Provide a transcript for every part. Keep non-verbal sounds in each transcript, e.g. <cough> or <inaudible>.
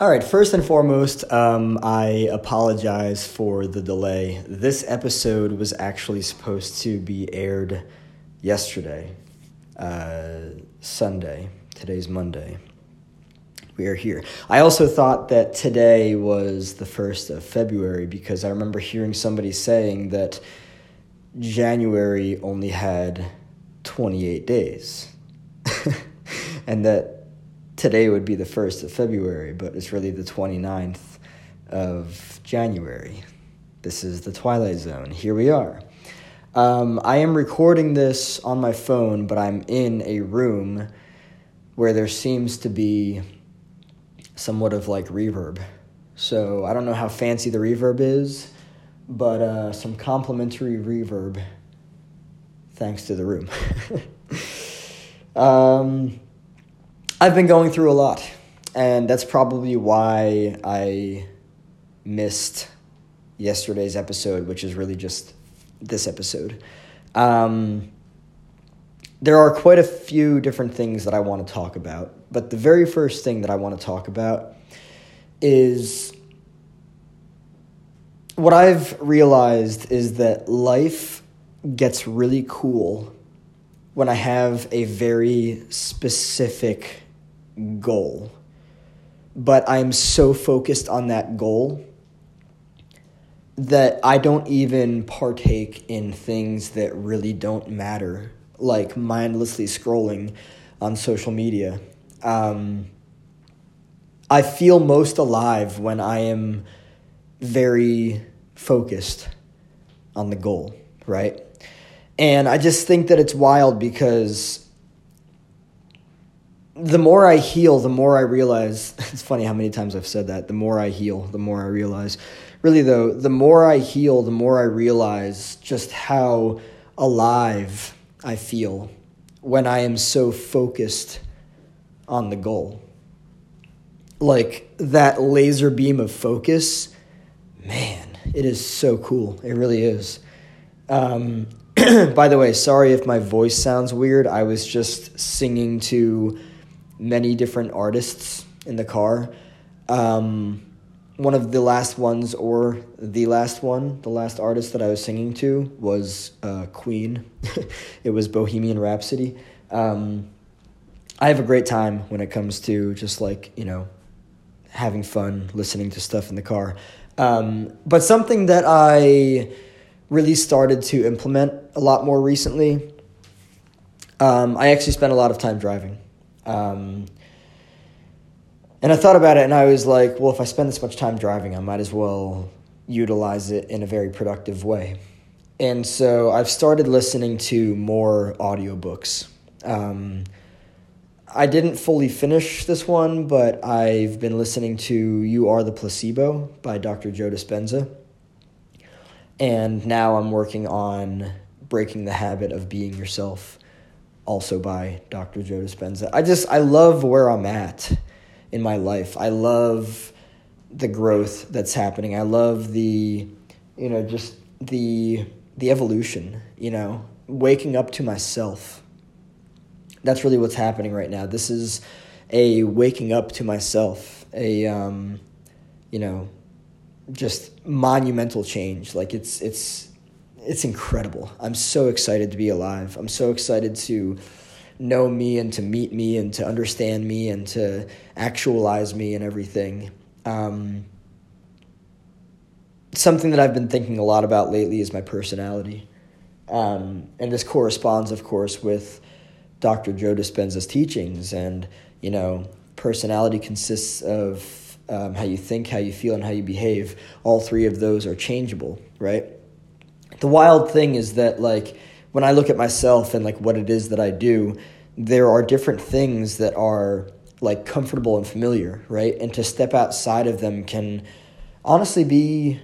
All right, first and foremost, um, I apologize for the delay. This episode was actually supposed to be aired yesterday, uh, Sunday. Today's Monday. We are here. I also thought that today was the 1st of February because I remember hearing somebody saying that January only had 28 days. <laughs> and that today would be the 1st of February, but it's really the 29th of January. This is the Twilight Zone. Here we are. Um, I am recording this on my phone, but I'm in a room where there seems to be somewhat of like reverb. So I don't know how fancy the reverb is, but uh, some complimentary reverb thanks to the room. <laughs> um, I've been going through a lot, and that's probably why I missed yesterday's episode, which is really just this episode. Um, there are quite a few different things that I want to talk about, but the very first thing that I want to talk about is what I've realized is that life gets really cool when I have a very specific goal. But I'm so focused on that goal that I don't even partake in things that really don't matter, like mindlessly scrolling on social media. Um, I feel most alive when I am very focused on the goal, right? And I just think that it's wild because the more I heal, the more I realize. <laughs> It's funny how many times I've said that. The more I heal, the more I realize. Really, though, the more I heal, the more I realize just how alive I feel when I am so focused on the goal. Like that laser beam of focus, man, it is so cool. It really is. Um, <clears throat> by the way, sorry if my voice sounds weird. I was just singing to many different artists in the car. Um, one of the last ones, or the last one, the last artist that I was singing to was uh, Queen. <laughs> it was Bohemian Rhapsody. Um, I have a great time when it comes to just like, you know, having fun listening to stuff in the car. Um, but something that I really started to implement a lot more recently, um, I actually spent a lot of time driving. Um, and I thought about it and I was like, well, if I spend this much time driving, I might as well utilize it in a very productive way. And so I've started listening to more audiobooks. Um, I didn't fully finish this one, but I've been listening to You Are the Placebo by Dr. Joe Dispenza. And now I'm working on Breaking the Habit of Being Yourself also by Dr. Joe Dispenza. I just I love where I'm at in my life. I love the growth that's happening. I love the you know just the the evolution, you know, waking up to myself. That's really what's happening right now. This is a waking up to myself, a um, you know, just monumental change. Like it's it's it's incredible. I'm so excited to be alive. I'm so excited to know me and to meet me and to understand me and to actualize me and everything. Um, something that I've been thinking a lot about lately is my personality. Um, and this corresponds, of course, with Dr. Joe Dispenza's teachings. And, you know, personality consists of um, how you think, how you feel, and how you behave. All three of those are changeable, right? The wild thing is that like when I look at myself and like what it is that I do, there are different things that are like comfortable and familiar, right? And to step outside of them can honestly be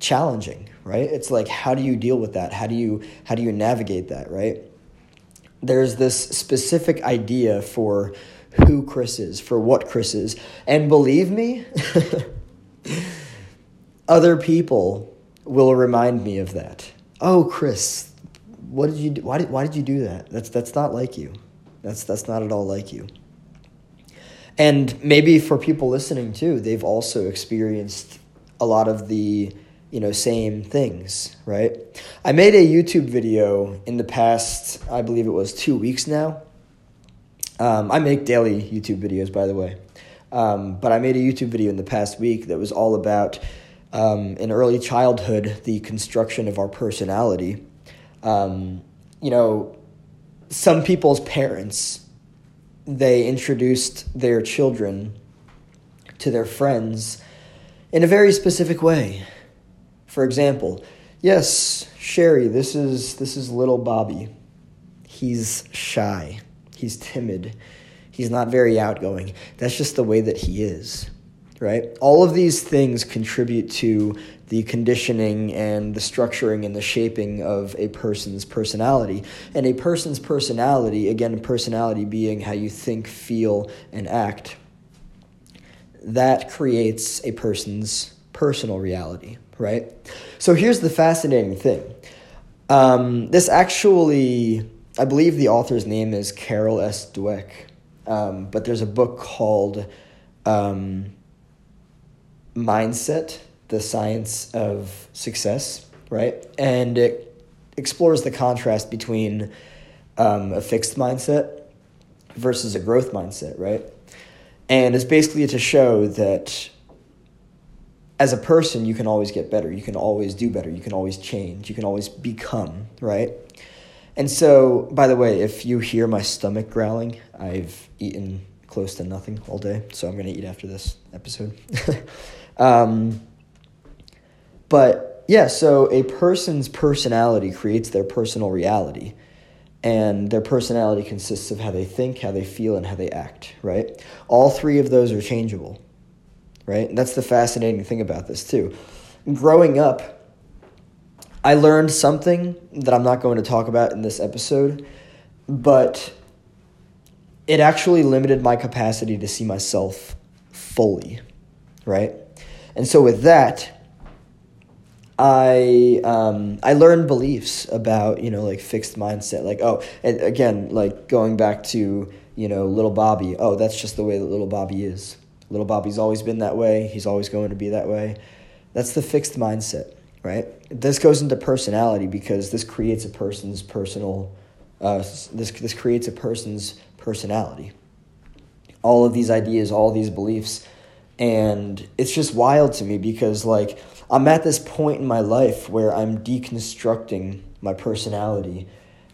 challenging, right? It's like how do you deal with that? How do you how do you navigate that, right? There's this specific idea for who Chris is, for what Chris is. And believe me, <laughs> other people will remind me of that oh, Chris, what did you do? Why did, why did you do that? That's, that's not like you. That's, that's not at all like you. And maybe for people listening too, they've also experienced a lot of the you know same things, right? I made a YouTube video in the past, I believe it was two weeks now. Um, I make daily YouTube videos, by the way, um, but I made a YouTube video in the past week that was all about um, in early childhood the construction of our personality. Um, you know, some people's parents they introduced their children to their friends in a very specific way. For example, yes, Sherry, this is this is little Bobby. He's shy. He's timid. He's not very outgoing. That's just the way that he is. Right? All of these things contribute to the conditioning and the structuring and the shaping of a person's personality. And a person's personality, again, personality being how you think, feel, and act, that creates a person's personal reality, right? So here's the fascinating thing. Um, this actually, I believe the author's name is Carol S. Dweck, um, but there's a book called um, Mindset The Science of Success, right? And it explores the contrast between um, a fixed mindset versus a growth mindset, right? And it's basically to show that as a person, you can always get better. You can always do better. You can always change. You can always become, right? And so, by the way, if you hear my stomach growling, I've eaten close to nothing all day, so I'm going to eat after this episode. <laughs> um, but yeah, so a person's personality creates their personal reality and their personality consists of how they think, how they feel, and how they act, right? All three of those are changeable, right? And that's the fascinating thing about this, too. Growing up, I learned something that I'm not going to talk about in this episode, but it actually limited my capacity to see myself fully, right? And so, with that, I um, I learned beliefs about you know like fixed mindset. Like oh and again like going back to you know little Bobby. Oh that's just the way that little Bobby is. Little Bobby's always been that way. He's always going to be that way. That's the fixed mindset right? This goes into personality because this creates a person's personal uh, this this creates a person's personality. All of these ideas all these beliefs and it's just wild to me because like I'm at this point in my life where I'm deconstructing my personality.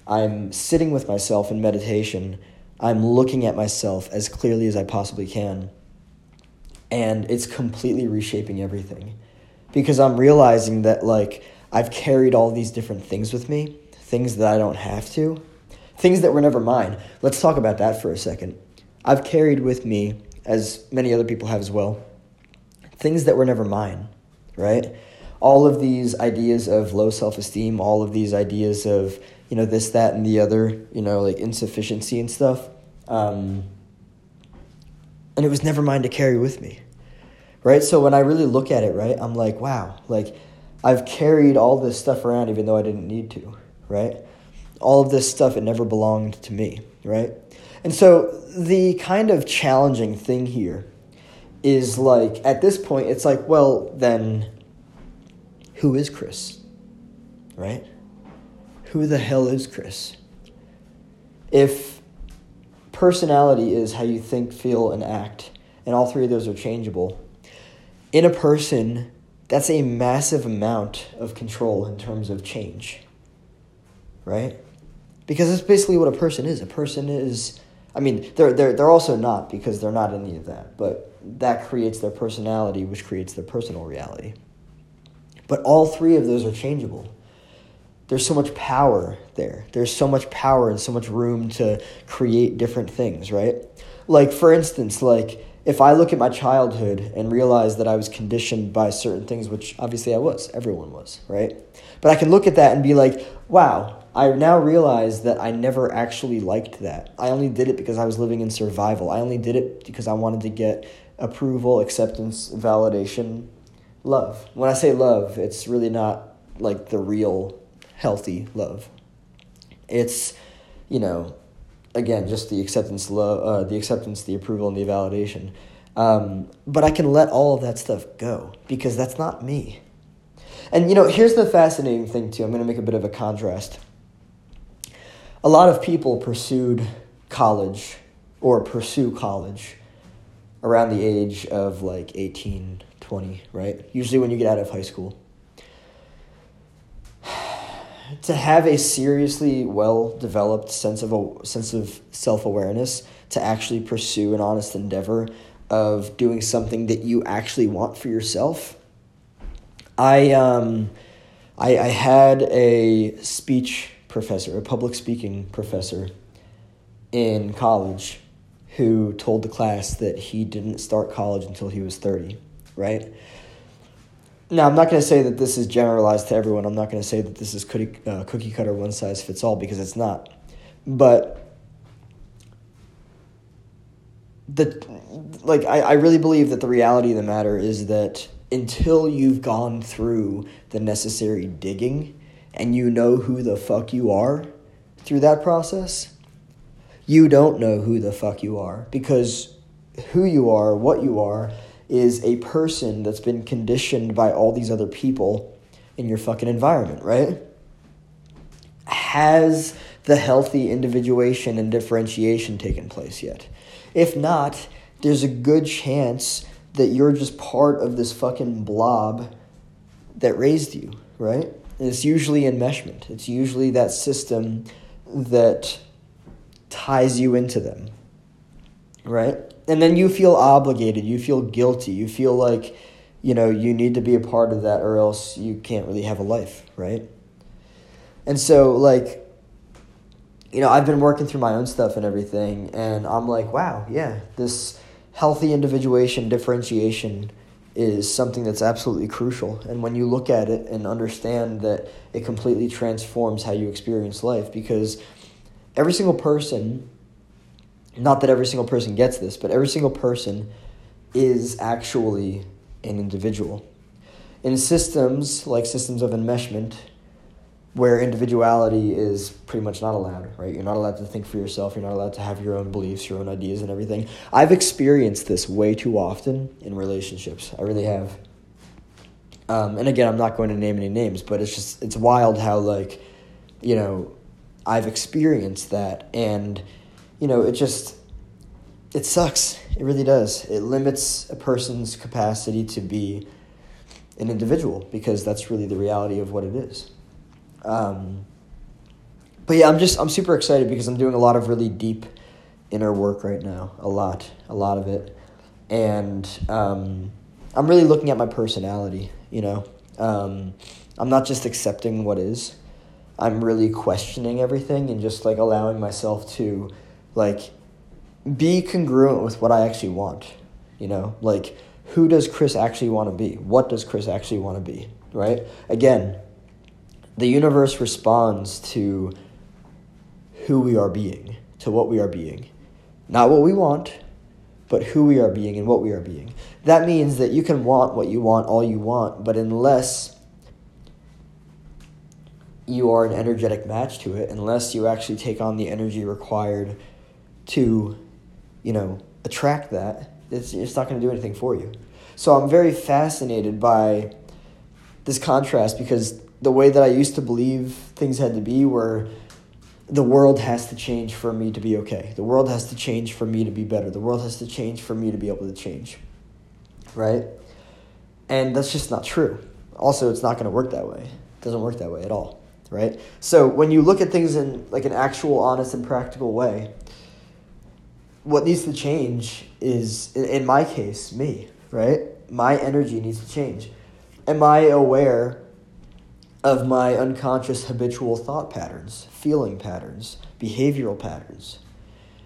I'm sitting with myself in meditation. I'm looking at myself as clearly as I possibly can. And it's completely reshaping everything. Because I'm realizing that, like, I've carried all these different things with me, things that I don't have to, things that were never mine. Let's talk about that for a second. I've carried with me, as many other people have as well, things that were never mine right? All of these ideas of low self esteem, all of these ideas of, you know, this, that, and the other, you know, like insufficiency and stuff. Um, and it was never mine to carry with me, right? So when I really look at it, right, I'm like, wow, like I've carried all this stuff around even though I didn't need to, right? All of this stuff, it never belonged to me, right? And so the kind of challenging thing here is like at this point it's like well then who is chris? Right? Who the hell is chris? If personality is how you think feel and act and all three of those are changeable in a person that's a massive amount of control in terms of change. Right? Because that's basically what a person is. A person is i mean they're, they're, they're also not because they're not any of that but that creates their personality, which creates their personal reality. But all three of those are changeable. There's so much power there. There's so much power and so much room to create different things, right? Like, for instance, like, if I look at my childhood and realize that I was conditioned by certain things, which obviously I was, everyone was, right? But I can look at that and be like, wow, I now realize that I never actually liked that. I only did it because I was living in survival. I only did it because I wanted to get approval, acceptance, validation, love. When I say love, it's really not like the real healthy love. It's, you know, again, just the acceptance, lo- uh, the acceptance, the approval, and the validation. Um, but I can let all of that stuff go because that's not me. And you know, here's the fascinating thing too. I'm going to make a bit of a contrast. A lot of people pursued college or pursue college around the age of like 18, 20, right? Usually when you get out of high school. <sighs> to have a seriously well developed sense of a sense of self awareness to actually pursue an honest endeavor of doing something that you actually want for yourself. I um, I, I had a speech professor, a public speaking professor in college who told the class that he didn't start college until he was 30, right? Now, I'm not going to say that this is generalized to everyone. I'm not going to say that this is cookie, uh, cookie cutter, one size fits all, because it's not. But the like, I, I really believe that the reality of the matter is that until you've gone through the necessary digging and you know who the fuck you are through that process, you don't know who the fuck you are because who you are, what you are, is a person that's been conditioned by all these other people in your fucking environment, right? Has the healthy individuation and differentiation taken place yet? If not, there's a good chance that you're just part of this fucking blob that raised you, right? It's usually enmeshment. It's usually that system that ties you into them, right? and then you feel obligated, you feel guilty, you feel like, you know, you need to be a part of that or else you can't really have a life, right? And so, like, you know, I've been working through my own stuff and everything, and I'm like, wow, yeah, this healthy individuation, differentiation is something that's absolutely crucial. And when you look at it and understand that it completely transforms how you experience life, because every single person not that every single person gets this, but every single person is actually an individual. In systems like systems of enmeshment, where individuality is pretty much not allowed, right? You're not allowed to think for yourself, you're not allowed to have your own beliefs, your own ideas, and everything. I've experienced this way too often in relationships. I really have. Um, and again, I'm not going to name any names, but it's just, it's wild how, like, you know, I've experienced that. And you know, it just it sucks. It really does. It limits a person's capacity to be an individual because that's really the reality of what it is. Um, but yeah, I'm just I'm super excited because I'm doing a lot of really deep inner work right now. A lot, a lot of it, and um, I'm really looking at my personality. You know, um, I'm not just accepting what is. I'm really questioning everything and just like allowing myself to like be congruent with what I actually want. You know, like who does Chris actually want to be? What does Chris actually want to be? Right? Again, the universe responds to who we are being, to what we are being. Not what we want, but who we are being and what we are being. That means that you can want what you want all you want, but unless you are an energetic match to it, unless you actually take on the energy required to, you know, attract that, it's, it's not going to do anything for you. So I'm very fascinated by this contrast because the way that I used to believe things had to be where the world has to change for me to be okay. The world has to change for me to be better. The world has to change for me to be able to change. Right? And that's just not true. Also, it's not going to work that way. It doesn't work that way at all. Right? So when you look at things in like an actual, honest, and practical way, what needs to change is, in my case, me, right? My energy needs to change. Am I aware of my unconscious habitual thought patterns, feeling patterns, behavioral patterns?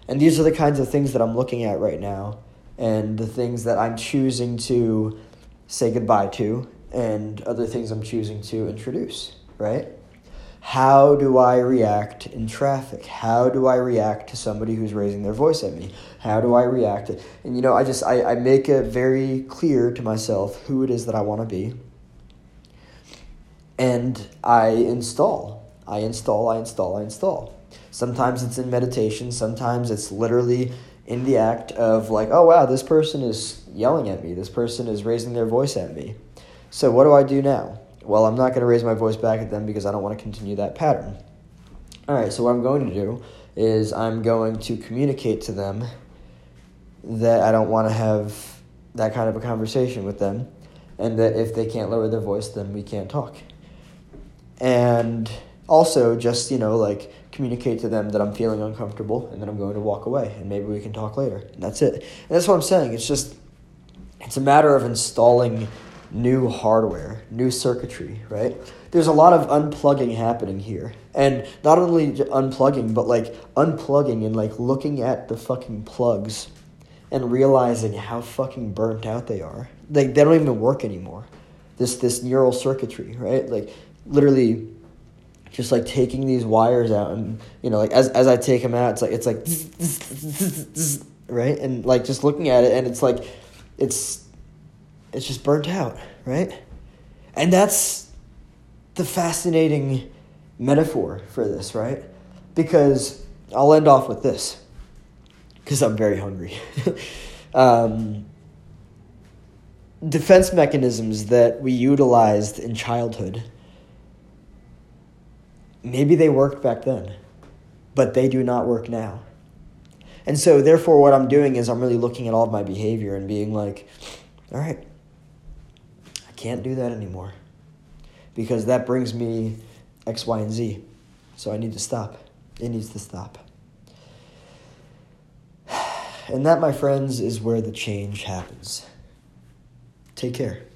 And these are the kinds of things that I'm looking at right now, and the things that I'm choosing to say goodbye to, and other things I'm choosing to introduce, right? How do I react in traffic? How do I react to somebody who's raising their voice at me? How do I react? And you know, I just I, I make it very clear to myself who it is that I want to be. And I install. I install, I install, I install. Sometimes it's in meditation, sometimes it's literally in the act of like, oh wow, this person is yelling at me, this person is raising their voice at me. So what do I do now? Well, I'm not going to raise my voice back at them because I don't want to continue that pattern. All right, so what I'm going to do is I'm going to communicate to them that I don't want to have that kind of a conversation with them and that if they can't lower their voice, then we can't talk. And also, just, you know, like communicate to them that I'm feeling uncomfortable and that I'm going to walk away and maybe we can talk later. And that's it. And that's what I'm saying. It's just, it's a matter of installing new hardware, new circuitry, right? There's a lot of unplugging happening here. And not only unplugging, but like unplugging and like looking at the fucking plugs and realizing how fucking burnt out they are. Like they don't even work anymore. This this neural circuitry, right? Like literally just like taking these wires out and you know like as as I take them out it's like it's like right? And like just looking at it and it's like it's it's just burnt out, right? And that's the fascinating metaphor for this, right? Because I'll end off with this because I'm very hungry. <laughs> um, defense mechanisms that we utilized in childhood, maybe they worked back then, but they do not work now. And so, therefore, what I'm doing is I'm really looking at all of my behavior and being like, all right, I can't do that anymore because that brings me X, Y, and Z. So I need to stop. It needs to stop. <sighs> And that, my friends, is where the change happens. Take care.